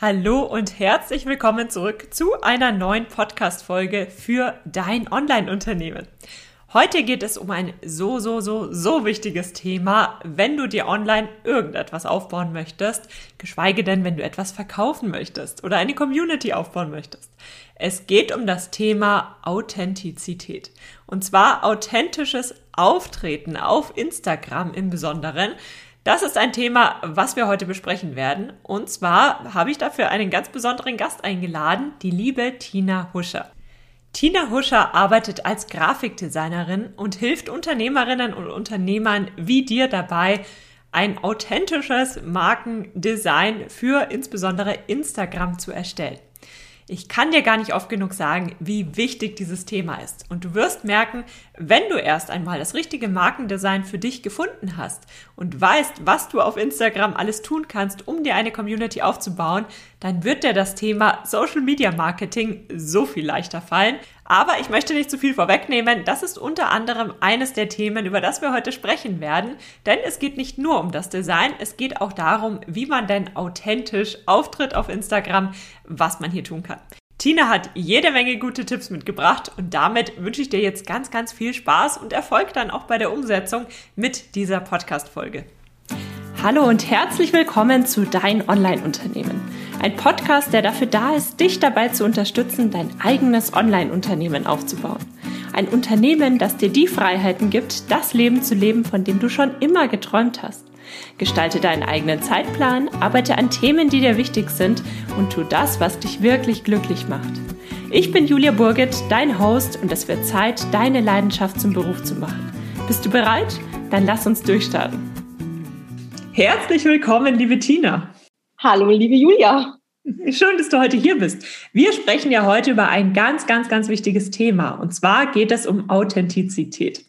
Hallo und herzlich willkommen zurück zu einer neuen Podcast-Folge für dein Online-Unternehmen. Heute geht es um ein so, so, so, so wichtiges Thema, wenn du dir online irgendetwas aufbauen möchtest, geschweige denn, wenn du etwas verkaufen möchtest oder eine Community aufbauen möchtest. Es geht um das Thema Authentizität. Und zwar authentisches Auftreten auf Instagram im Besonderen. Das ist ein Thema, was wir heute besprechen werden. Und zwar habe ich dafür einen ganz besonderen Gast eingeladen, die liebe Tina Huscher. Tina Huscher arbeitet als Grafikdesignerin und hilft Unternehmerinnen und Unternehmern wie dir dabei, ein authentisches Markendesign für insbesondere Instagram zu erstellen. Ich kann dir gar nicht oft genug sagen, wie wichtig dieses Thema ist. Und du wirst merken, wenn du erst einmal das richtige Markendesign für dich gefunden hast und weißt, was du auf Instagram alles tun kannst, um dir eine Community aufzubauen, dann wird dir das Thema Social Media Marketing so viel leichter fallen. Aber ich möchte nicht zu viel vorwegnehmen. Das ist unter anderem eines der Themen, über das wir heute sprechen werden. Denn es geht nicht nur um das Design, es geht auch darum, wie man denn authentisch auftritt auf Instagram, was man hier tun kann. Tina hat jede Menge gute Tipps mitgebracht und damit wünsche ich dir jetzt ganz, ganz viel Spaß und Erfolg dann auch bei der Umsetzung mit dieser Podcast-Folge. Hallo und herzlich willkommen zu Dein Online-Unternehmen. Ein Podcast, der dafür da ist, dich dabei zu unterstützen, dein eigenes Online-Unternehmen aufzubauen. Ein Unternehmen, das dir die Freiheiten gibt, das Leben zu leben, von dem du schon immer geträumt hast. Gestalte deinen eigenen Zeitplan, arbeite an Themen, die dir wichtig sind und tu das, was dich wirklich glücklich macht. Ich bin Julia Burget, dein Host und es wird Zeit, deine Leidenschaft zum Beruf zu machen. Bist du bereit? Dann lass uns durchstarten. Herzlich willkommen, liebe Tina. Hallo, liebe Julia. Schön, dass du heute hier bist. Wir sprechen ja heute über ein ganz, ganz, ganz wichtiges Thema. Und zwar geht es um Authentizität.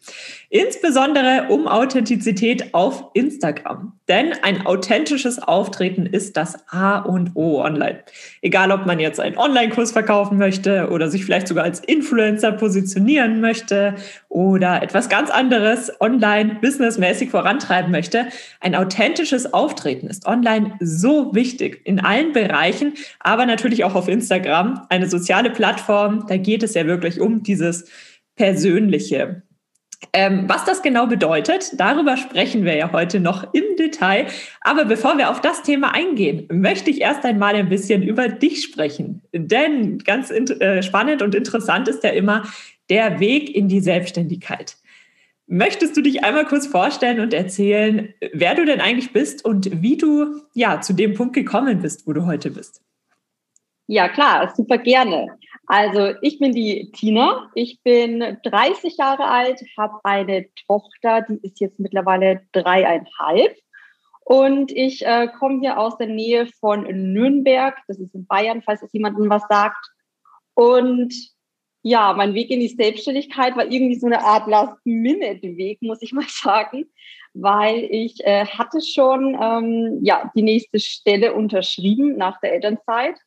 Insbesondere um Authentizität auf Instagram. Denn ein authentisches Auftreten ist das A und O online. Egal, ob man jetzt einen Online-Kurs verkaufen möchte oder sich vielleicht sogar als Influencer positionieren möchte oder etwas ganz anderes online businessmäßig vorantreiben möchte. Ein authentisches Auftreten ist online so wichtig in allen Bereichen, aber natürlich auch auf Instagram, eine soziale Plattform. Da geht es ja wirklich um dieses Persönliche. Ähm, was das genau bedeutet, darüber sprechen wir ja heute noch im Detail. Aber bevor wir auf das Thema eingehen, möchte ich erst einmal ein bisschen über dich sprechen. Denn ganz äh, spannend und interessant ist ja immer der Weg in die Selbstständigkeit. Möchtest du dich einmal kurz vorstellen und erzählen, wer du denn eigentlich bist und wie du ja zu dem Punkt gekommen bist, wo du heute bist? Ja, klar, super gerne. Also ich bin die Tina, ich bin 30 Jahre alt, habe eine Tochter, die ist jetzt mittlerweile dreieinhalb. Und ich äh, komme hier aus der Nähe von Nürnberg, das ist in Bayern, falls es jemandem was sagt. Und ja, mein Weg in die Selbstständigkeit war irgendwie so eine Art Last-Minute-Weg, muss ich mal sagen, weil ich äh, hatte schon ähm, ja, die nächste Stelle unterschrieben nach der Elternzeit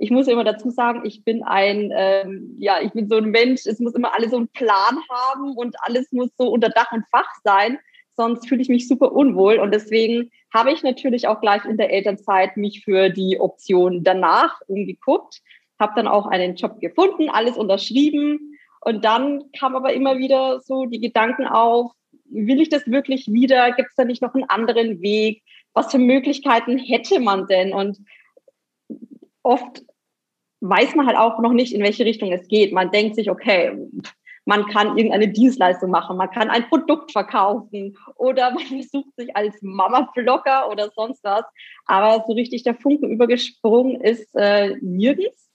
ich muss immer dazu sagen, ich bin ein, ähm, ja, ich bin so ein Mensch, es muss immer alles so einen Plan haben und alles muss so unter Dach und Fach sein, sonst fühle ich mich super unwohl und deswegen habe ich natürlich auch gleich in der Elternzeit mich für die Option danach umgeguckt, habe dann auch einen Job gefunden, alles unterschrieben und dann kam aber immer wieder so die Gedanken auf, will ich das wirklich wieder? Gibt es da nicht noch einen anderen Weg? Was für Möglichkeiten hätte man denn? Und oft weiß man halt auch noch nicht, in welche Richtung es geht. Man denkt sich, okay, man kann irgendeine Dienstleistung machen, man kann ein Produkt verkaufen oder man versucht sich als Mama-Blogger oder sonst was. Aber so richtig der Funken übergesprungen ist äh, nirgends.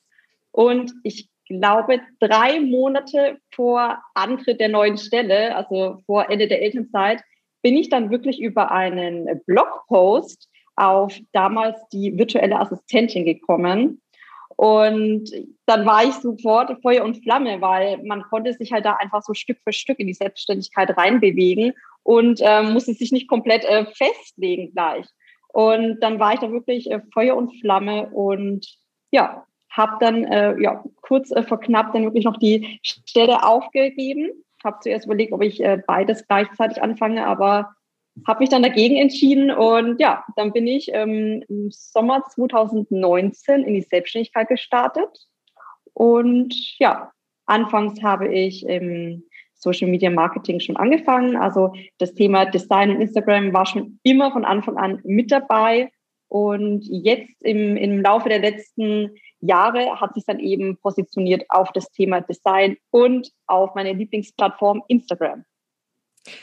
Und ich glaube, drei Monate vor Antritt der neuen Stelle, also vor Ende der Elternzeit, bin ich dann wirklich über einen Blogpost auf damals die virtuelle Assistentin gekommen und dann war ich sofort Feuer und Flamme, weil man konnte sich halt da einfach so Stück für Stück in die Selbstständigkeit reinbewegen und äh, musste sich nicht komplett äh, festlegen gleich. Und dann war ich da wirklich äh, Feuer und Flamme und ja, habe dann äh, ja, kurz äh, vor knapp dann wirklich noch die Stelle aufgegeben. Habe zuerst überlegt, ob ich äh, beides gleichzeitig anfange, aber habe mich dann dagegen entschieden und ja, dann bin ich ähm, im Sommer 2019 in die Selbstständigkeit gestartet. Und ja, anfangs habe ich im Social Media Marketing schon angefangen. Also das Thema Design und Instagram war schon immer von Anfang an mit dabei. Und jetzt im, im Laufe der letzten Jahre hat sich dann eben positioniert auf das Thema Design und auf meine Lieblingsplattform Instagram.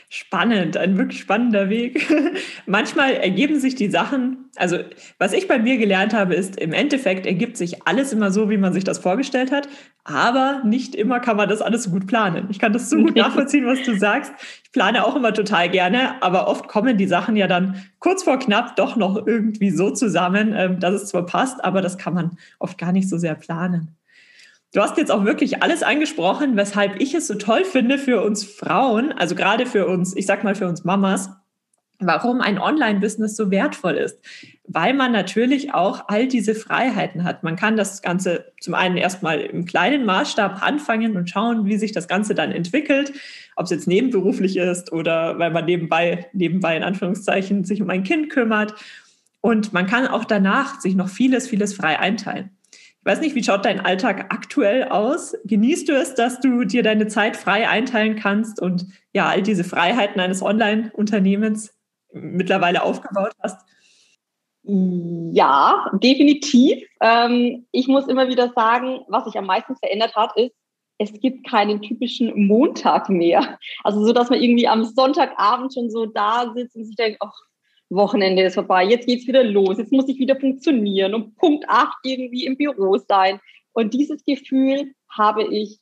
Spannend, ein wirklich spannender Weg. Manchmal ergeben sich die Sachen, also was ich bei mir gelernt habe, ist, im Endeffekt ergibt sich alles immer so, wie man sich das vorgestellt hat, aber nicht immer kann man das alles so gut planen. Ich kann das so gut nachvollziehen, was du sagst. Ich plane auch immer total gerne, aber oft kommen die Sachen ja dann kurz vor knapp doch noch irgendwie so zusammen, ähm, dass es zwar passt, aber das kann man oft gar nicht so sehr planen. Du hast jetzt auch wirklich alles angesprochen, weshalb ich es so toll finde für uns Frauen, also gerade für uns, ich sag mal für uns Mamas, warum ein Online-Business so wertvoll ist. Weil man natürlich auch all diese Freiheiten hat. Man kann das Ganze zum einen erstmal im kleinen Maßstab anfangen und schauen, wie sich das Ganze dann entwickelt. Ob es jetzt nebenberuflich ist oder weil man nebenbei, nebenbei in Anführungszeichen sich um ein Kind kümmert. Und man kann auch danach sich noch vieles, vieles frei einteilen. Ich weiß nicht, wie schaut dein Alltag aktuell aus? Genießt du es, dass du dir deine Zeit frei einteilen kannst und ja, all diese Freiheiten eines Online-Unternehmens mittlerweile aufgebaut hast? Ja, definitiv. Ähm, ich muss immer wieder sagen, was sich am meisten verändert hat, ist, es gibt keinen typischen Montag mehr. Also so, dass man irgendwie am Sonntagabend schon so da sitzt und sich denkt, ach, Wochenende ist vorbei, jetzt geht's wieder los, jetzt muss ich wieder funktionieren und Punkt 8 irgendwie im Büro sein. Und dieses Gefühl habe ich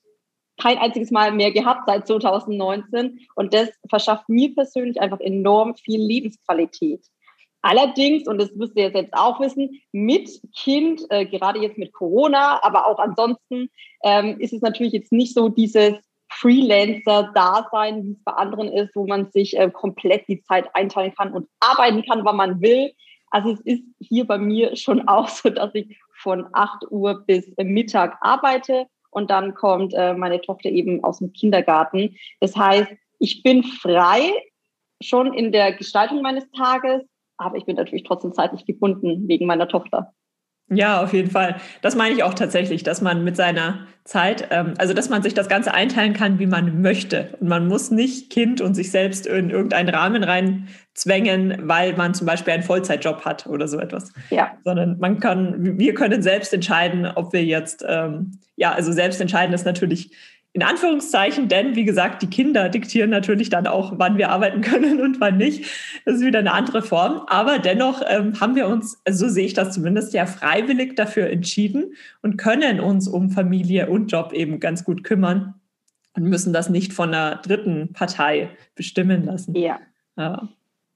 kein einziges Mal mehr gehabt seit 2019. Und das verschafft mir persönlich einfach enorm viel Lebensqualität. Allerdings, und das müsst ihr jetzt, jetzt auch wissen, mit Kind, äh, gerade jetzt mit Corona, aber auch ansonsten, ähm, ist es natürlich jetzt nicht so dieses Freelancer-Dasein, wie es bei anderen ist, wo man sich äh, komplett die Zeit einteilen kann und arbeiten kann, wann man will. Also es ist hier bei mir schon auch so, dass ich von 8 Uhr bis Mittag arbeite und dann kommt äh, meine Tochter eben aus dem Kindergarten. Das heißt, ich bin frei schon in der Gestaltung meines Tages, aber ich bin natürlich trotzdem zeitlich gebunden wegen meiner Tochter. Ja, auf jeden Fall. Das meine ich auch tatsächlich, dass man mit seiner Zeit, ähm, also dass man sich das Ganze einteilen kann, wie man möchte. Und man muss nicht Kind und sich selbst in irgendeinen Rahmen reinzwängen, weil man zum Beispiel einen Vollzeitjob hat oder so etwas. Ja. Sondern man kann, wir können selbst entscheiden, ob wir jetzt, ähm, ja, also selbst entscheiden ist natürlich in Anführungszeichen, denn wie gesagt, die Kinder diktieren natürlich dann auch, wann wir arbeiten können und wann nicht. Das ist wieder eine andere Form. Aber dennoch ähm, haben wir uns, so sehe ich das zumindest, ja freiwillig dafür entschieden und können uns um Familie und Job eben ganz gut kümmern und müssen das nicht von einer dritten Partei bestimmen lassen. Ja. ja.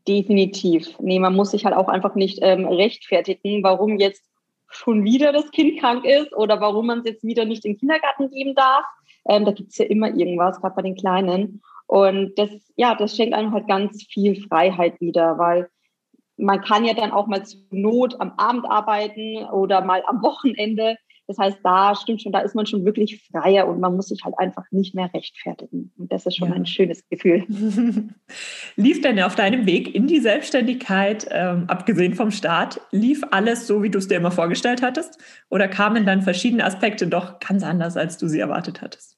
Definitiv. Nee, man muss sich halt auch einfach nicht ähm, rechtfertigen, warum jetzt schon wieder das Kind krank ist oder warum man es jetzt wieder nicht in den Kindergarten geben darf ähm, da gibt's ja immer irgendwas, gerade bei den Kleinen. Und das, ja, das schenkt einem halt ganz viel Freiheit wieder, weil man kann ja dann auch mal zur Not am Abend arbeiten oder mal am Wochenende. Das heißt, da stimmt schon, da ist man schon wirklich freier und man muss sich halt einfach nicht mehr rechtfertigen. Und das ist schon ja. ein schönes Gefühl. lief denn auf deinem Weg in die Selbstständigkeit, ähm, abgesehen vom Start, lief alles so, wie du es dir immer vorgestellt hattest? Oder kamen dann verschiedene Aspekte doch ganz anders, als du sie erwartet hattest?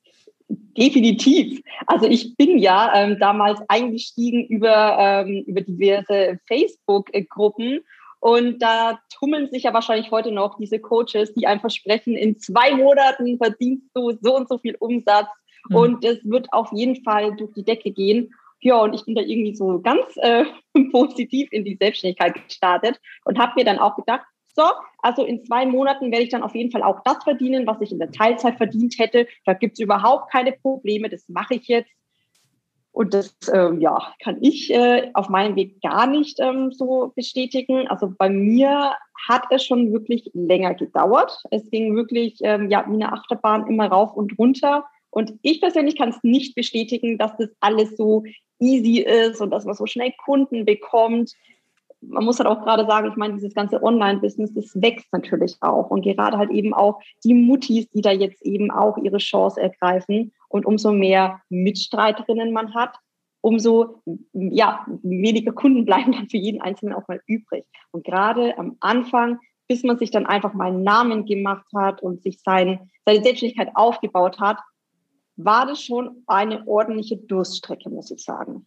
Definitiv. Also ich bin ja ähm, damals eingestiegen über, ähm, über diverse Facebook-Gruppen und da tummeln sich ja wahrscheinlich heute noch diese Coaches, die einem versprechen, in zwei Monaten verdienst du so und so viel Umsatz mhm. und es wird auf jeden Fall durch die Decke gehen. Ja, und ich bin da irgendwie so ganz äh, positiv in die Selbstständigkeit gestartet und habe mir dann auch gedacht, so, also in zwei Monaten werde ich dann auf jeden Fall auch das verdienen, was ich in der Teilzeit verdient hätte. Da gibt es überhaupt keine Probleme, das mache ich jetzt. Und das ähm, ja, kann ich äh, auf meinem Weg gar nicht ähm, so bestätigen. Also bei mir hat es schon wirklich länger gedauert. Es ging wirklich ähm, ja, wie eine Achterbahn immer rauf und runter. Und ich persönlich kann es nicht bestätigen, dass das alles so easy ist und dass man so schnell Kunden bekommt man muss halt auch gerade sagen, ich meine, dieses ganze Online-Business, das wächst natürlich auch. Und gerade halt eben auch die Muttis, die da jetzt eben auch ihre Chance ergreifen. Und umso mehr Mitstreiterinnen man hat, umso ja, weniger Kunden bleiben dann für jeden Einzelnen auch mal übrig. Und gerade am Anfang, bis man sich dann einfach mal einen Namen gemacht hat und sich sein, seine Selbstständigkeit aufgebaut hat, war das schon eine ordentliche Durststrecke, muss ich sagen.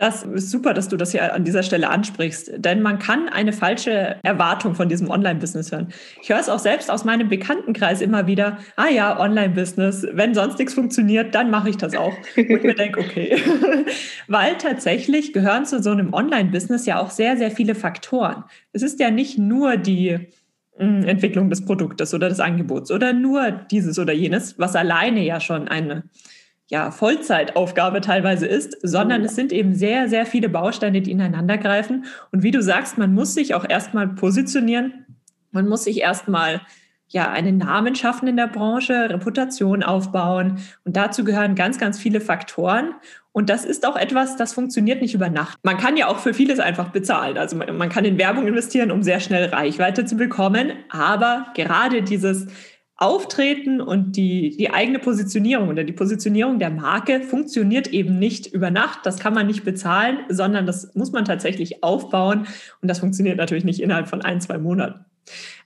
Das ist super, dass du das hier an dieser Stelle ansprichst, denn man kann eine falsche Erwartung von diesem Online-Business hören. Ich höre es auch selbst aus meinem Bekanntenkreis immer wieder, ah ja, Online-Business, wenn sonst nichts funktioniert, dann mache ich das auch. Und ich mir denke, okay, weil tatsächlich gehören zu so einem Online-Business ja auch sehr, sehr viele Faktoren. Es ist ja nicht nur die hm, Entwicklung des Produktes oder des Angebots oder nur dieses oder jenes, was alleine ja schon eine ja, Vollzeitaufgabe teilweise ist, sondern es sind eben sehr, sehr viele Bausteine, die ineinander greifen. Und wie du sagst, man muss sich auch erstmal positionieren. Man muss sich erstmal ja, einen Namen schaffen in der Branche, Reputation aufbauen. Und dazu gehören ganz, ganz viele Faktoren. Und das ist auch etwas, das funktioniert nicht über Nacht. Man kann ja auch für vieles einfach bezahlen. Also man, man kann in Werbung investieren, um sehr schnell Reichweite zu bekommen. Aber gerade dieses Auftreten und die, die eigene Positionierung oder die Positionierung der Marke funktioniert eben nicht über Nacht. Das kann man nicht bezahlen, sondern das muss man tatsächlich aufbauen. Und das funktioniert natürlich nicht innerhalb von ein, zwei Monaten.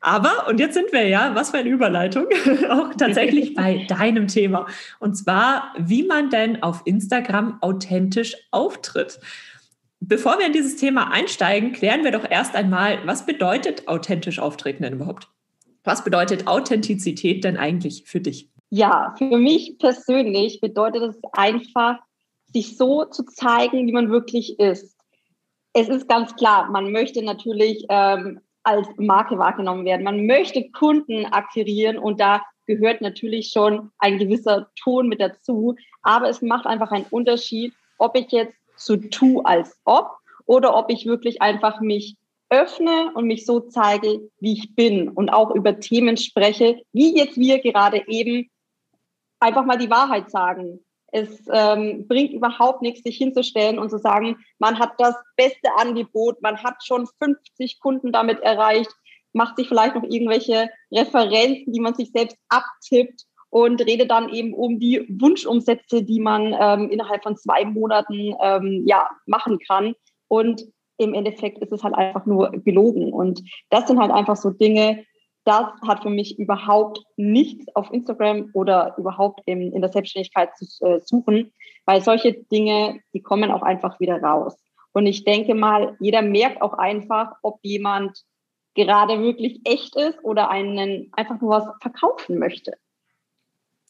Aber, und jetzt sind wir ja, was für eine Überleitung, auch tatsächlich bei deinem Thema. Und zwar, wie man denn auf Instagram authentisch auftritt. Bevor wir in dieses Thema einsteigen, klären wir doch erst einmal, was bedeutet authentisch auftreten denn überhaupt? Was bedeutet Authentizität denn eigentlich für dich? Ja, für mich persönlich bedeutet es einfach, sich so zu zeigen, wie man wirklich ist. Es ist ganz klar, man möchte natürlich ähm, als Marke wahrgenommen werden. Man möchte Kunden akquirieren und da gehört natürlich schon ein gewisser Ton mit dazu. Aber es macht einfach einen Unterschied, ob ich jetzt so tue als ob oder ob ich wirklich einfach mich öffne und mich so zeige, wie ich bin und auch über Themen spreche, wie jetzt wir gerade eben einfach mal die Wahrheit sagen. Es ähm, bringt überhaupt nichts, sich hinzustellen und zu sagen, man hat das beste Angebot, man hat schon 50 Kunden damit erreicht, macht sich vielleicht noch irgendwelche Referenzen, die man sich selbst abtippt und redet dann eben um die Wunschumsätze, die man ähm, innerhalb von zwei Monaten ähm, ja, machen kann. Und im Endeffekt ist es halt einfach nur gelogen. Und das sind halt einfach so Dinge, das hat für mich überhaupt nichts auf Instagram oder überhaupt in, in der Selbstständigkeit zu äh, suchen, weil solche Dinge, die kommen auch einfach wieder raus. Und ich denke mal, jeder merkt auch einfach, ob jemand gerade wirklich echt ist oder einen einfach nur was verkaufen möchte.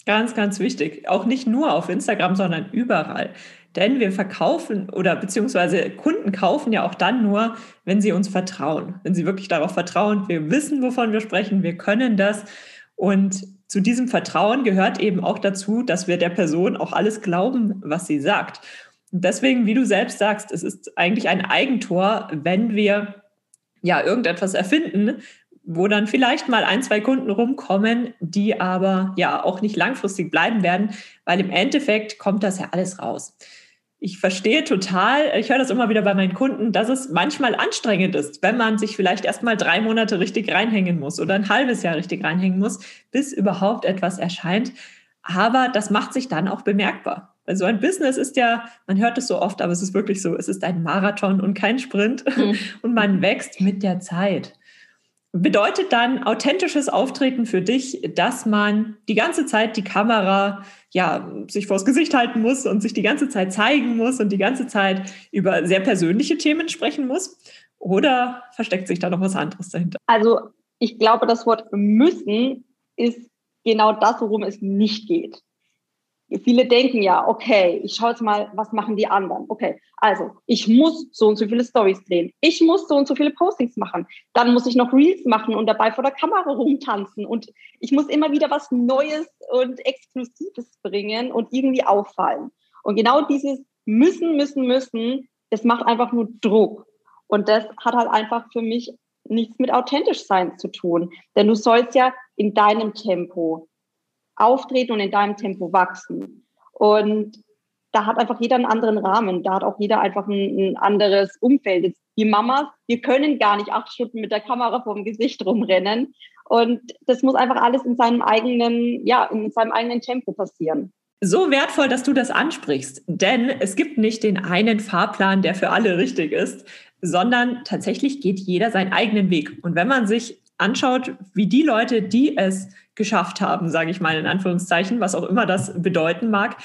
Ganz, ganz wichtig. Auch nicht nur auf Instagram, sondern überall. Denn wir verkaufen oder beziehungsweise Kunden kaufen ja auch dann nur, wenn sie uns vertrauen. Wenn sie wirklich darauf vertrauen, wir wissen, wovon wir sprechen, wir können das. Und zu diesem Vertrauen gehört eben auch dazu, dass wir der Person auch alles glauben, was sie sagt. Und deswegen, wie du selbst sagst, es ist eigentlich ein Eigentor, wenn wir ja irgendetwas erfinden, wo dann vielleicht mal ein, zwei Kunden rumkommen, die aber ja auch nicht langfristig bleiben werden, weil im Endeffekt kommt das ja alles raus. Ich verstehe total, ich höre das immer wieder bei meinen Kunden, dass es manchmal anstrengend ist, wenn man sich vielleicht erst mal drei Monate richtig reinhängen muss oder ein halbes Jahr richtig reinhängen muss, bis überhaupt etwas erscheint. Aber das macht sich dann auch bemerkbar. Weil so ein Business ist ja, man hört es so oft, aber es ist wirklich so, es ist ein Marathon und kein Sprint mhm. und man wächst mit der Zeit. Bedeutet dann authentisches Auftreten für dich, dass man die ganze Zeit die Kamera ja sich vors Gesicht halten muss und sich die ganze Zeit zeigen muss und die ganze Zeit über sehr persönliche Themen sprechen muss? Oder versteckt sich da noch was anderes dahinter? Also ich glaube, das Wort müssen ist genau das, worum es nicht geht. Viele denken ja, okay, ich schaue jetzt mal, was machen die anderen. Okay, also ich muss so und so viele Stories drehen. Ich muss so und so viele Postings machen. Dann muss ich noch Reels machen und dabei vor der Kamera rumtanzen. Und ich muss immer wieder was Neues und Exklusives bringen und irgendwie auffallen. Und genau dieses müssen, müssen, müssen, das macht einfach nur Druck. Und das hat halt einfach für mich nichts mit authentisch sein zu tun. Denn du sollst ja in deinem Tempo auftreten und in deinem Tempo wachsen. Und da hat einfach jeder einen anderen Rahmen. Da hat auch jeder einfach ein, ein anderes Umfeld. Jetzt die Mamas, wir können gar nicht acht Stunden mit der Kamera vorm Gesicht rumrennen. Und das muss einfach alles in seinem eigenen, ja, in seinem eigenen Tempo passieren. So wertvoll, dass du das ansprichst, denn es gibt nicht den einen Fahrplan, der für alle richtig ist, sondern tatsächlich geht jeder seinen eigenen Weg. Und wenn man sich anschaut, wie die Leute, die es geschafft haben, sage ich mal in Anführungszeichen, was auch immer das bedeuten mag,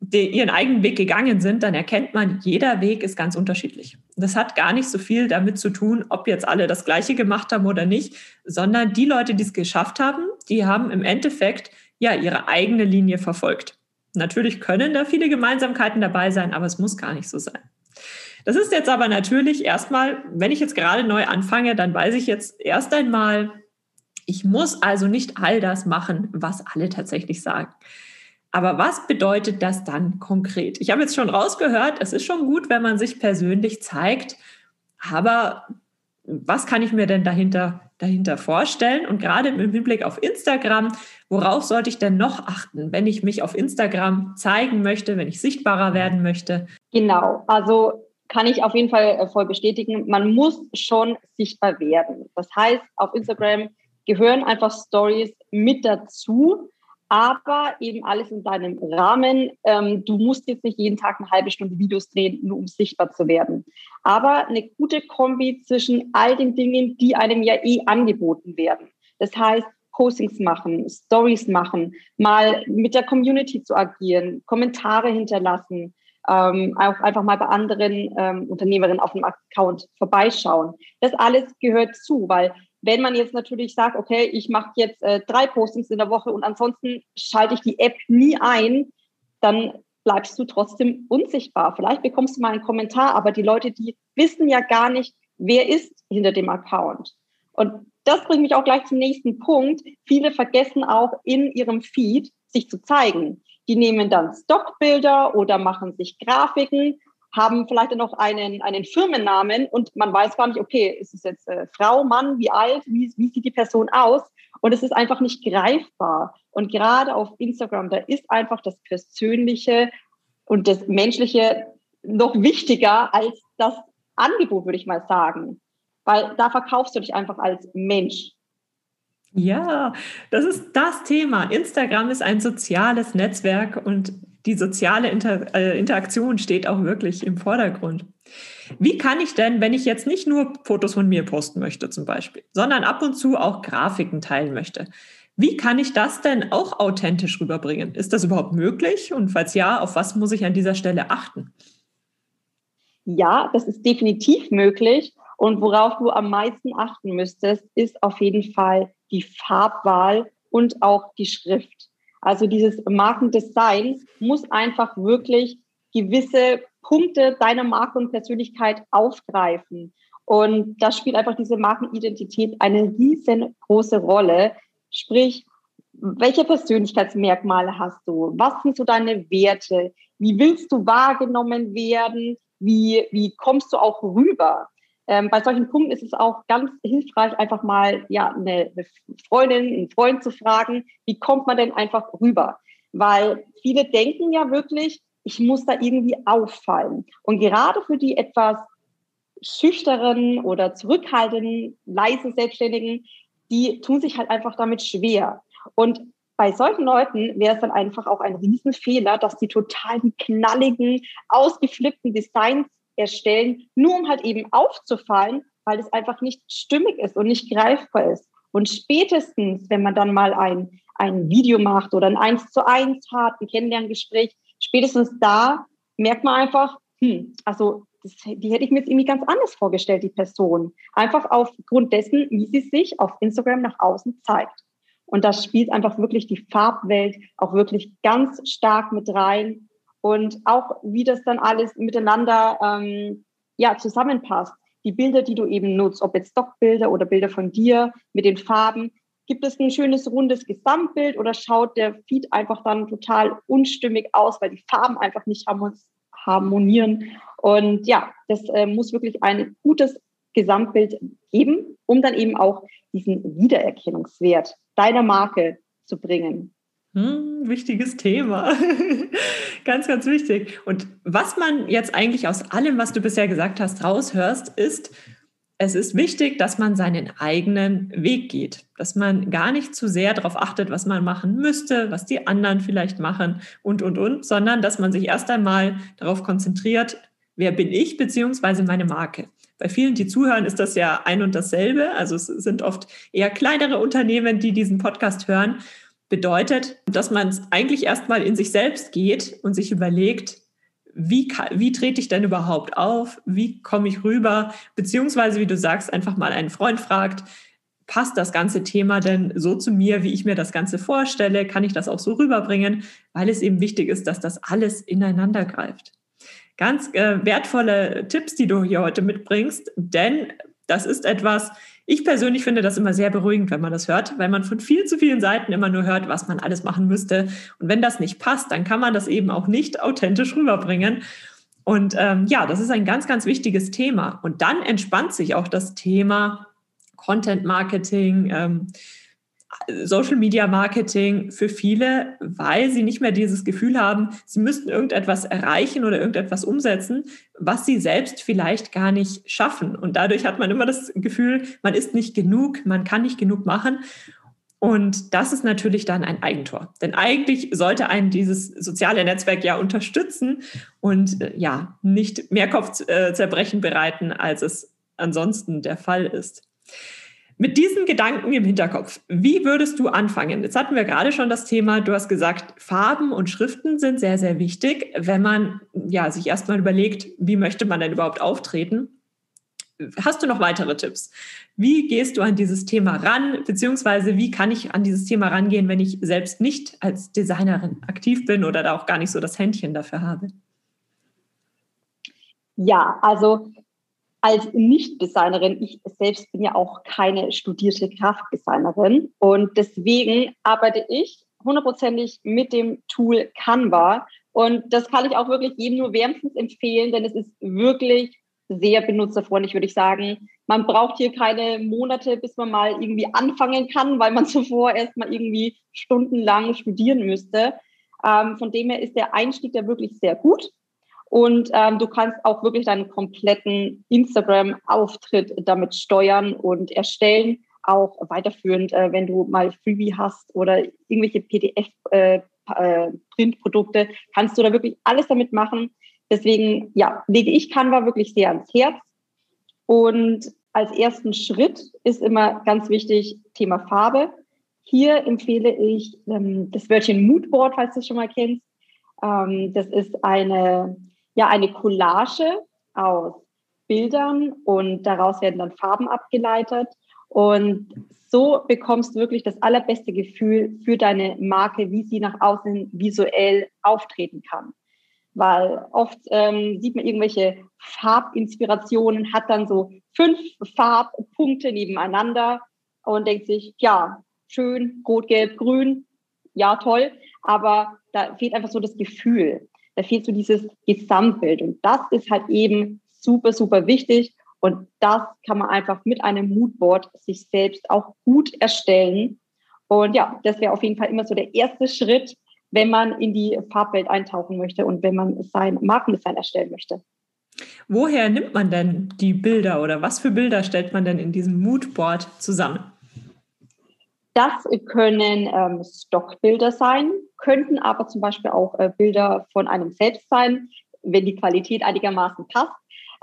die ihren eigenen Weg gegangen sind, dann erkennt man, jeder Weg ist ganz unterschiedlich. Das hat gar nicht so viel damit zu tun, ob jetzt alle das Gleiche gemacht haben oder nicht, sondern die Leute, die es geschafft haben, die haben im Endeffekt ja ihre eigene Linie verfolgt. Natürlich können da viele Gemeinsamkeiten dabei sein, aber es muss gar nicht so sein. Das ist jetzt aber natürlich erstmal, wenn ich jetzt gerade neu anfange, dann weiß ich jetzt erst einmal, ich muss also nicht all das machen, was alle tatsächlich sagen. Aber was bedeutet das dann konkret? Ich habe jetzt schon rausgehört, es ist schon gut, wenn man sich persönlich zeigt, aber was kann ich mir denn dahinter, dahinter vorstellen? Und gerade im Hinblick auf Instagram, worauf sollte ich denn noch achten, wenn ich mich auf Instagram zeigen möchte, wenn ich sichtbarer werden möchte? Genau, also kann ich auf jeden Fall äh, voll bestätigen, man muss schon sichtbar werden. Das heißt, auf Instagram gehören einfach Stories mit dazu aber eben alles in seinem Rahmen. Ähm, du musst jetzt nicht jeden Tag eine halbe Stunde Videos drehen, nur um sichtbar zu werden. Aber eine gute Kombi zwischen all den Dingen, die einem ja eh angeboten werden. Das heißt, Postings machen, Stories machen, mal mit der Community zu agieren, Kommentare hinterlassen, ähm, auch einfach mal bei anderen ähm, Unternehmerinnen auf dem Account vorbeischauen. Das alles gehört zu, weil wenn man jetzt natürlich sagt, okay, ich mache jetzt äh, drei Postings in der Woche und ansonsten schalte ich die App nie ein, dann bleibst du trotzdem unsichtbar. Vielleicht bekommst du mal einen Kommentar, aber die Leute, die wissen ja gar nicht, wer ist hinter dem Account. Und das bringt mich auch gleich zum nächsten Punkt. Viele vergessen auch in ihrem Feed sich zu zeigen. Die nehmen dann Stockbilder oder machen sich Grafiken haben vielleicht noch einen, einen Firmennamen und man weiß gar nicht, okay, ist es jetzt äh, Frau, Mann, wie alt, wie, wie sieht die Person aus? Und es ist einfach nicht greifbar. Und gerade auf Instagram, da ist einfach das Persönliche und das Menschliche noch wichtiger als das Angebot, würde ich mal sagen. Weil da verkaufst du dich einfach als Mensch. Ja, das ist das Thema. Instagram ist ein soziales Netzwerk und die soziale Inter äh, Interaktion steht auch wirklich im Vordergrund. Wie kann ich denn, wenn ich jetzt nicht nur Fotos von mir posten möchte zum Beispiel, sondern ab und zu auch Grafiken teilen möchte, wie kann ich das denn auch authentisch rüberbringen? Ist das überhaupt möglich? Und falls ja, auf was muss ich an dieser Stelle achten? Ja, das ist definitiv möglich. Und worauf du am meisten achten müsstest, ist auf jeden Fall die Farbwahl und auch die Schrift. Also dieses Markendesign muss einfach wirklich gewisse Punkte deiner Marke und Persönlichkeit aufgreifen. Und das spielt einfach diese Markenidentität eine riesengroße Rolle. Sprich, welche Persönlichkeitsmerkmale hast du? Was sind so deine Werte? Wie willst du wahrgenommen werden? Wie, wie kommst du auch rüber? Ähm, bei solchen Punkten ist es auch ganz hilfreich, einfach mal ja, eine, eine Freundin, einen Freund zu fragen, wie kommt man denn einfach rüber? Weil viele denken ja wirklich, ich muss da irgendwie auffallen. Und gerade für die etwas schüchteren oder zurückhaltenden, leise Selbstständigen, die tun sich halt einfach damit schwer. Und bei solchen Leuten wäre es dann einfach auch ein Riesenfehler, dass die total die knalligen, ausgeflippten Designs erstellen, nur um halt eben aufzufallen, weil es einfach nicht stimmig ist und nicht greifbar ist. Und spätestens, wenn man dann mal ein, ein Video macht oder ein Eins zu eins hat, ein Kennenlerngespräch, spätestens da merkt man einfach, hm, also das, die hätte ich mir jetzt irgendwie ganz anders vorgestellt, die Person. Einfach aufgrund dessen, wie sie sich auf Instagram nach außen zeigt. Und das spielt einfach wirklich die Farbwelt auch wirklich ganz stark mit rein und auch wie das dann alles miteinander ähm, ja, zusammenpasst. Die Bilder, die du eben nutzt, ob jetzt Stockbilder oder Bilder von dir mit den Farben, gibt es ein schönes rundes Gesamtbild oder schaut der Feed einfach dann total unstimmig aus, weil die Farben einfach nicht harmonieren. Und ja, das äh, muss wirklich ein gutes Gesamtbild geben, um dann eben auch diesen Wiedererkennungswert deiner Marke zu bringen. Hm, wichtiges Thema. ganz, ganz wichtig. Und was man jetzt eigentlich aus allem, was du bisher gesagt hast, raushörst, ist, es ist wichtig, dass man seinen eigenen Weg geht, dass man gar nicht zu sehr darauf achtet, was man machen müsste, was die anderen vielleicht machen und, und, und, sondern dass man sich erst einmal darauf konzentriert, wer bin ich beziehungsweise meine Marke. Bei vielen, die zuhören, ist das ja ein und dasselbe. Also es sind oft eher kleinere Unternehmen, die diesen Podcast hören. Bedeutet, dass man eigentlich erstmal in sich selbst geht und sich überlegt, wie, wie trete ich denn überhaupt auf? Wie komme ich rüber? Beziehungsweise, wie du sagst, einfach mal einen Freund fragt, passt das ganze Thema denn so zu mir, wie ich mir das Ganze vorstelle? Kann ich das auch so rüberbringen? Weil es eben wichtig ist, dass das alles ineinander greift. Ganz äh, wertvolle Tipps, die du hier heute mitbringst, denn das ist etwas, ich persönlich finde das immer sehr beruhigend, wenn man das hört, weil man von viel zu vielen Seiten immer nur hört, was man alles machen müsste. Und wenn das nicht passt, dann kann man das eben auch nicht authentisch rüberbringen. Und ähm, ja, das ist ein ganz, ganz wichtiges Thema. Und dann entspannt sich auch das Thema Content Marketing, ähm, Social Media Marketing für viele, weil sie nicht mehr dieses Gefühl haben, sie müssten irgendetwas erreichen oder irgendetwas umsetzen, was sie selbst vielleicht gar nicht schaffen. Und dadurch hat man immer das Gefühl, man ist nicht genug, man kann nicht genug machen. Und das ist natürlich dann ein Eigentor. Denn eigentlich sollte einen dieses soziale Netzwerk ja unterstützen und äh, ja, nicht mehr Kopfzerbrechen bereiten, als es ansonsten der Fall ist. Mit diesen Gedanken im Hinterkopf, wie würdest du anfangen? Jetzt hatten wir gerade schon das Thema, du hast gesagt, Farben und Schriften sind sehr, sehr wichtig, wenn man ja, sich erstmal überlegt, wie möchte man denn überhaupt auftreten. Hast du noch weitere Tipps? Wie gehst du an dieses Thema ran, beziehungsweise wie kann ich an dieses Thema rangehen, wenn ich selbst nicht als Designerin aktiv bin oder da auch gar nicht so das Händchen dafür habe? Ja, also als Nicht-Designerin, ich selbst bin ja auch keine studierte Grafikdesignerin und deswegen arbeite ich hundertprozentig mit dem Tool Canva und das kann ich auch wirklich jedem nur wärmstens empfehlen, denn es ist wirklich sehr benutzerfreundlich, würde ich sagen. Man braucht hier keine Monate, bis man mal irgendwie anfangen kann, weil man zuvor erst mal irgendwie stundenlang studieren müsste. Ähm, von dem her ist der Einstieg da wirklich sehr gut. Und ähm, du kannst auch wirklich deinen kompletten Instagram-Auftritt damit steuern und erstellen. Auch weiterführend, äh, wenn du mal Freebie hast oder irgendwelche PDF-Printprodukte, äh, äh, kannst du da wirklich alles damit machen. Deswegen, ja, lege ich Canva wirklich sehr ans Herz. Und als ersten Schritt ist immer ganz wichtig Thema Farbe. Hier empfehle ich ähm, das Wörtchen Moodboard, falls du es schon mal kennst. Ähm, das ist eine ja eine Collage aus Bildern und daraus werden dann Farben abgeleitet. Und so bekommst du wirklich das allerbeste Gefühl für deine Marke, wie sie nach außen visuell auftreten kann. Weil oft ähm, sieht man irgendwelche Farbinspirationen, hat dann so fünf Farbpunkte nebeneinander und denkt sich, ja, schön, rot, gelb, grün, ja, toll, aber da fehlt einfach so das Gefühl. Da fehlt so dieses Gesamtbild. Und das ist halt eben super, super wichtig. Und das kann man einfach mit einem Moodboard sich selbst auch gut erstellen. Und ja, das wäre auf jeden Fall immer so der erste Schritt, wenn man in die Farbwelt eintauchen möchte und wenn man sein Markendesign erstellen möchte. Woher nimmt man denn die Bilder oder was für Bilder stellt man denn in diesem Moodboard zusammen? Das können ähm, Stockbilder sein, könnten aber zum Beispiel auch äh, Bilder von einem selbst sein, wenn die Qualität einigermaßen passt.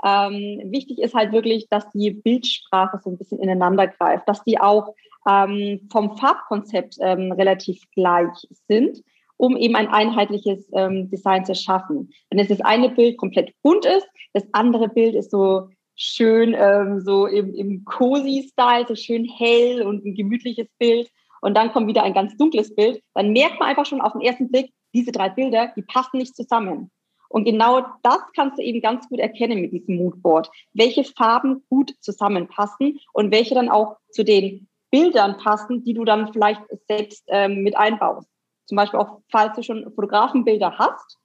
Ähm, wichtig ist halt wirklich, dass die Bildsprache so ein bisschen ineinander greift, dass die auch ähm, vom Farbkonzept ähm, relativ gleich sind, um eben ein einheitliches ähm, Design zu schaffen. Wenn es das eine Bild komplett bunt ist, das andere Bild ist so schön ähm, so im, im Cozy-Style, so schön hell und ein gemütliches Bild. Und dann kommt wieder ein ganz dunkles Bild. Dann merkt man einfach schon auf den ersten Blick, diese drei Bilder, die passen nicht zusammen. Und genau das kannst du eben ganz gut erkennen mit diesem Moodboard, welche Farben gut zusammenpassen und welche dann auch zu den Bildern passen, die du dann vielleicht selbst ähm, mit einbaust. Zum Beispiel auch, falls du schon Fotografenbilder hast,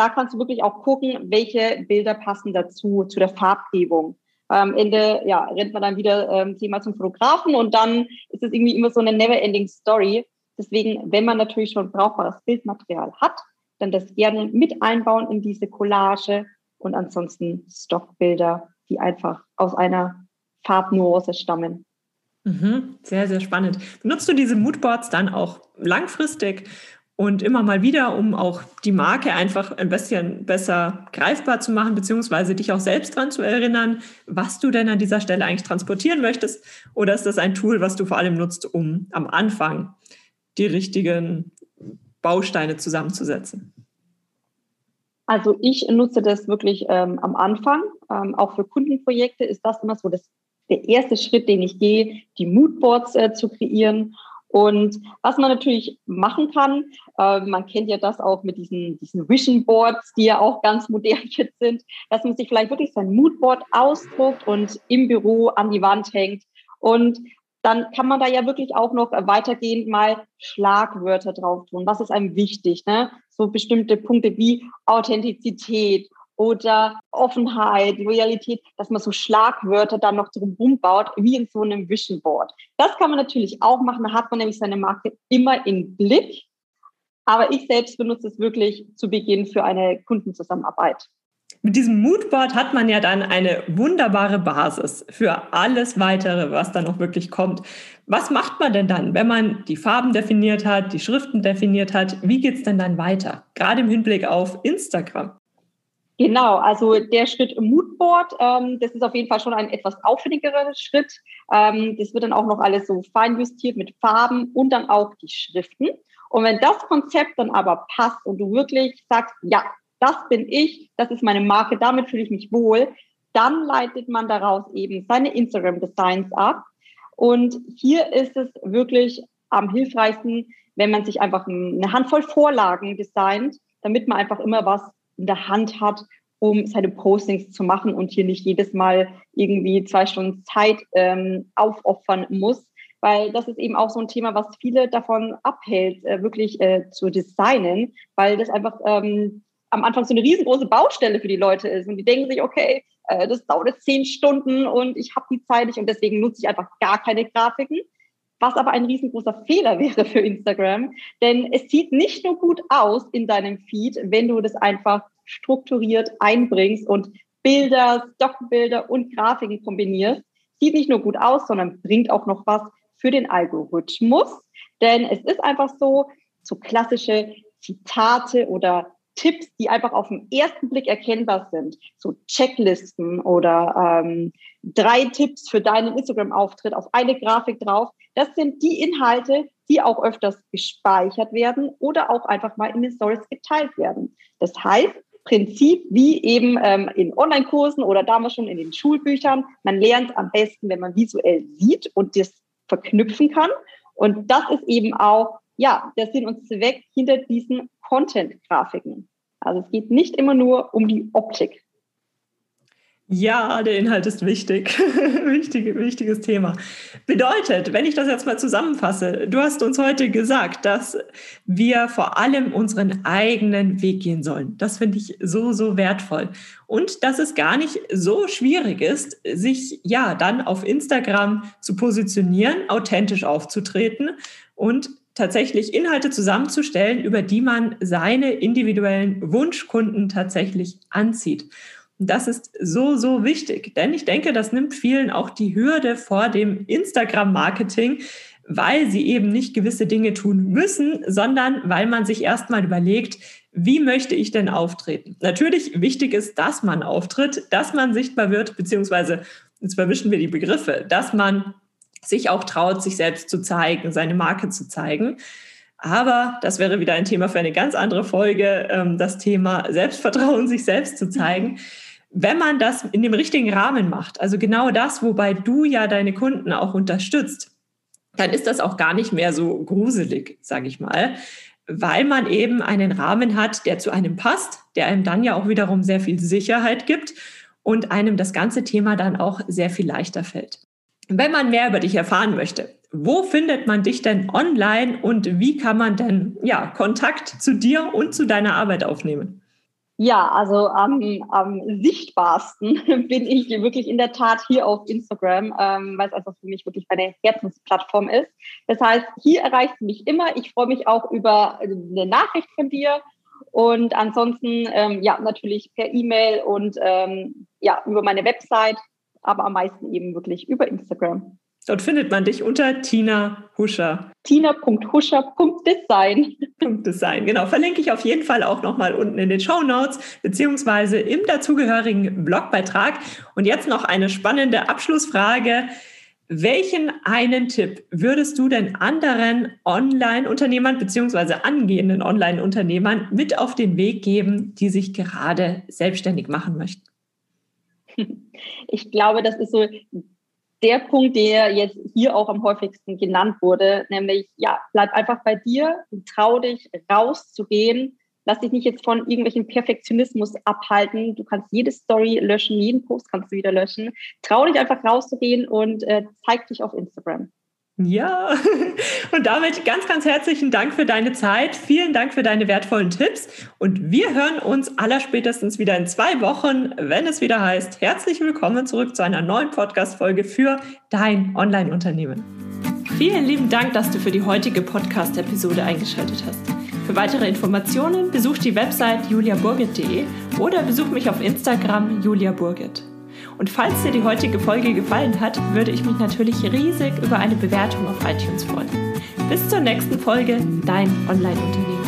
da kannst du wirklich auch gucken, welche Bilder passen dazu, zu der Farbgebung. Am Ende ja, rennt man dann wieder ähm, Thema zum Fotografen und dann ist es irgendwie immer so eine never-ending Story. Deswegen, wenn man natürlich schon brauchbares Bildmaterial hat, dann das gerne mit einbauen in diese Collage und ansonsten Stockbilder, die einfach aus einer Farbnuance stammen. Mhm, sehr, sehr spannend. Benutzt du diese Moodboards dann auch langfristig und immer mal wieder, um auch die Marke einfach ein bisschen besser greifbar zu machen, beziehungsweise dich auch selbst daran zu erinnern, was du denn an dieser Stelle eigentlich transportieren möchtest? Oder ist das ein Tool, was du vor allem nutzt, um am Anfang die richtigen Bausteine zusammenzusetzen? Also ich nutze das wirklich ähm, am Anfang. Ähm, auch für Kundenprojekte ist das immer so das, der erste Schritt, den ich gehe, die Moodboards äh, zu kreieren und was man natürlich machen kann, äh, man kennt ja das auch mit diesen, diesen Vision Boards, die ja auch ganz modern jetzt sind, dass man sich vielleicht wirklich sein Moodboard ausdruckt und im Büro an die Wand hängt. Und dann kann man da ja wirklich auch noch weitergehend mal Schlagwörter drauf tun. Was ist einem wichtig? Ne? So bestimmte Punkte wie Authentizität oder Offenheit, Loyalität, dass man so Schlagwörter dann noch drumherum baut, wie in so einem Vision Board. Das kann man natürlich auch machen, da hat man nämlich seine Marke immer im Blick. Aber ich selbst benutze es wirklich zu Beginn für eine Kundenzusammenarbeit. Mit diesem Moodboard hat man ja dann eine wunderbare Basis für alles weitere, was dann noch wirklich kommt. Was macht man denn dann, wenn man die Farben definiert hat, die Schriften definiert hat? Wie geht es denn dann weiter? Gerade im Hinblick auf Instagram. Genau, also der Schritt Moodboard, ähm, das ist auf jeden Fall schon ein etwas aufwendigerer Schritt. Ähm, das wird dann auch noch alles so fein justiert mit Farben und dann auch die Schriften. Und wenn das Konzept dann aber passt und du wirklich sagst, ja, das bin ich, das ist meine Marke, damit fühle ich mich wohl, dann leitet man daraus eben seine Instagram-Designs ab. Und hier ist es wirklich am hilfreichsten, wenn man sich einfach eine Handvoll Vorlagen designt, damit man einfach immer was in der Hand hat, um seine Postings zu machen und hier nicht jedes Mal irgendwie zwei Stunden Zeit ähm, aufopfern muss. Weil das ist eben auch so ein Thema, was viele davon abhält, äh, wirklich äh, zu designen, weil das einfach ähm, am Anfang so eine riesengroße Baustelle für die Leute ist. Und die denken sich, okay, äh, das dauert zehn Stunden und ich habe die Zeit nicht und deswegen nutze ich einfach gar keine Grafiken was aber ein riesengroßer Fehler wäre für Instagram, denn es sieht nicht nur gut aus in deinem Feed, wenn du das einfach strukturiert einbringst und Bilder, Stockbilder und Grafiken kombinierst. Sieht nicht nur gut aus, sondern bringt auch noch was für den Algorithmus, denn es ist einfach so, so klassische Zitate oder Tipps, die einfach auf den ersten Blick erkennbar sind, so Checklisten oder ähm, drei Tipps für deinen Instagram-Auftritt auf eine Grafik drauf, das sind die Inhalte, die auch öfters gespeichert werden oder auch einfach mal in den Stories geteilt werden. Das heißt, Prinzip wie eben ähm, in Online-Kursen oder damals schon in den Schulbüchern, man lernt am besten, wenn man visuell sieht und das verknüpfen kann. Und das ist eben auch ja, der Sinn und Zweck hinter diesen Content-Grafiken. Also es geht nicht immer nur um die Optik. Ja, der Inhalt ist wichtig. Wichtig, wichtiges Thema. Bedeutet, wenn ich das jetzt mal zusammenfasse, du hast uns heute gesagt, dass wir vor allem unseren eigenen Weg gehen sollen. Das finde ich so, so wertvoll. Und dass es gar nicht so schwierig ist, sich ja dann auf Instagram zu positionieren, authentisch aufzutreten und tatsächlich Inhalte zusammenzustellen, über die man seine individuellen Wunschkunden tatsächlich anzieht. Das ist so, so wichtig, denn ich denke, das nimmt vielen auch die Hürde vor dem Instagram-Marketing, weil sie eben nicht gewisse Dinge tun müssen, sondern weil man sich erstmal überlegt, wie möchte ich denn auftreten? Natürlich wichtig ist, dass man auftritt, dass man sichtbar wird, beziehungsweise, jetzt verwischen wir die Begriffe, dass man sich auch traut, sich selbst zu zeigen, seine Marke zu zeigen. Aber das wäre wieder ein Thema für eine ganz andere Folge, ähm, das Thema Selbstvertrauen, sich selbst zu zeigen wenn man das in dem richtigen Rahmen macht, also genau das, wobei du ja deine Kunden auch unterstützt, dann ist das auch gar nicht mehr so gruselig, sage ich mal, weil man eben einen Rahmen hat, der zu einem passt, der einem dann ja auch wiederum sehr viel Sicherheit gibt und einem das ganze Thema dann auch sehr viel leichter fällt. Wenn man mehr über dich erfahren möchte, wo findet man dich denn online und wie kann man denn ja Kontakt zu dir und zu deiner Arbeit aufnehmen? Ja, also am, am sichtbarsten bin ich wirklich in der Tat hier auf Instagram, ähm, weil es einfach für mich wirklich eine Herzensplattform ist. Das heißt, hier erreicht du mich immer. Ich freue mich auch über eine Nachricht von dir und ansonsten ähm, ja natürlich per E-Mail und ähm, ja über meine Website aber am meisten eben wirklich über Instagram. Dort findet man dich unter Tina Huscher. Tina.huscher.design. Design, genau. Verlinke ich auf jeden Fall auch nochmal unten in den Show Notes beziehungsweise im dazugehörigen Blogbeitrag. Und jetzt noch eine spannende Abschlussfrage. Welchen einen Tipp würdest du denn anderen Online-Unternehmern beziehungsweise angehenden Online-Unternehmern mit auf den Weg geben, die sich gerade selbstständig machen möchten? Ich glaube, das ist so der Punkt, der jetzt hier auch am häufigsten genannt wurde, nämlich, ja, bleib einfach bei dir, trau dich rauszugehen, lass dich nicht jetzt von irgendwelchen Perfektionismus abhalten. Du kannst jede Story löschen, jeden Post kannst du wieder löschen. Trau dich einfach rauszugehen und äh, zeig dich auf Instagram. Ja, und damit ganz, ganz herzlichen Dank für deine Zeit. Vielen Dank für deine wertvollen Tipps. Und wir hören uns allerspätestens wieder in zwei Wochen, wenn es wieder heißt, herzlich willkommen zurück zu einer neuen Podcast-Folge für dein Online-Unternehmen. Vielen lieben Dank, dass du für die heutige Podcast-Episode eingeschaltet hast. Für weitere Informationen besuch die Website juliaburgit.de oder besuch mich auf Instagram juliaburgit. Und falls dir die heutige Folge gefallen hat, würde ich mich natürlich riesig über eine Bewertung auf iTunes freuen. Bis zur nächsten Folge, dein Online-Unternehmen.